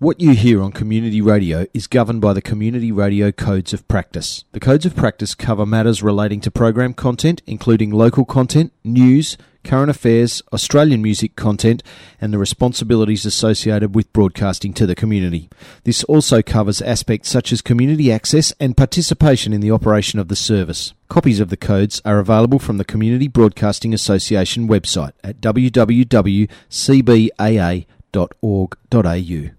What you hear on community radio is governed by the Community Radio Codes of Practice. The Codes of Practice cover matters relating to program content, including local content, news, current affairs, Australian music content, and the responsibilities associated with broadcasting to the community. This also covers aspects such as community access and participation in the operation of the service. Copies of the codes are available from the Community Broadcasting Association website at www.cbaa.org.au.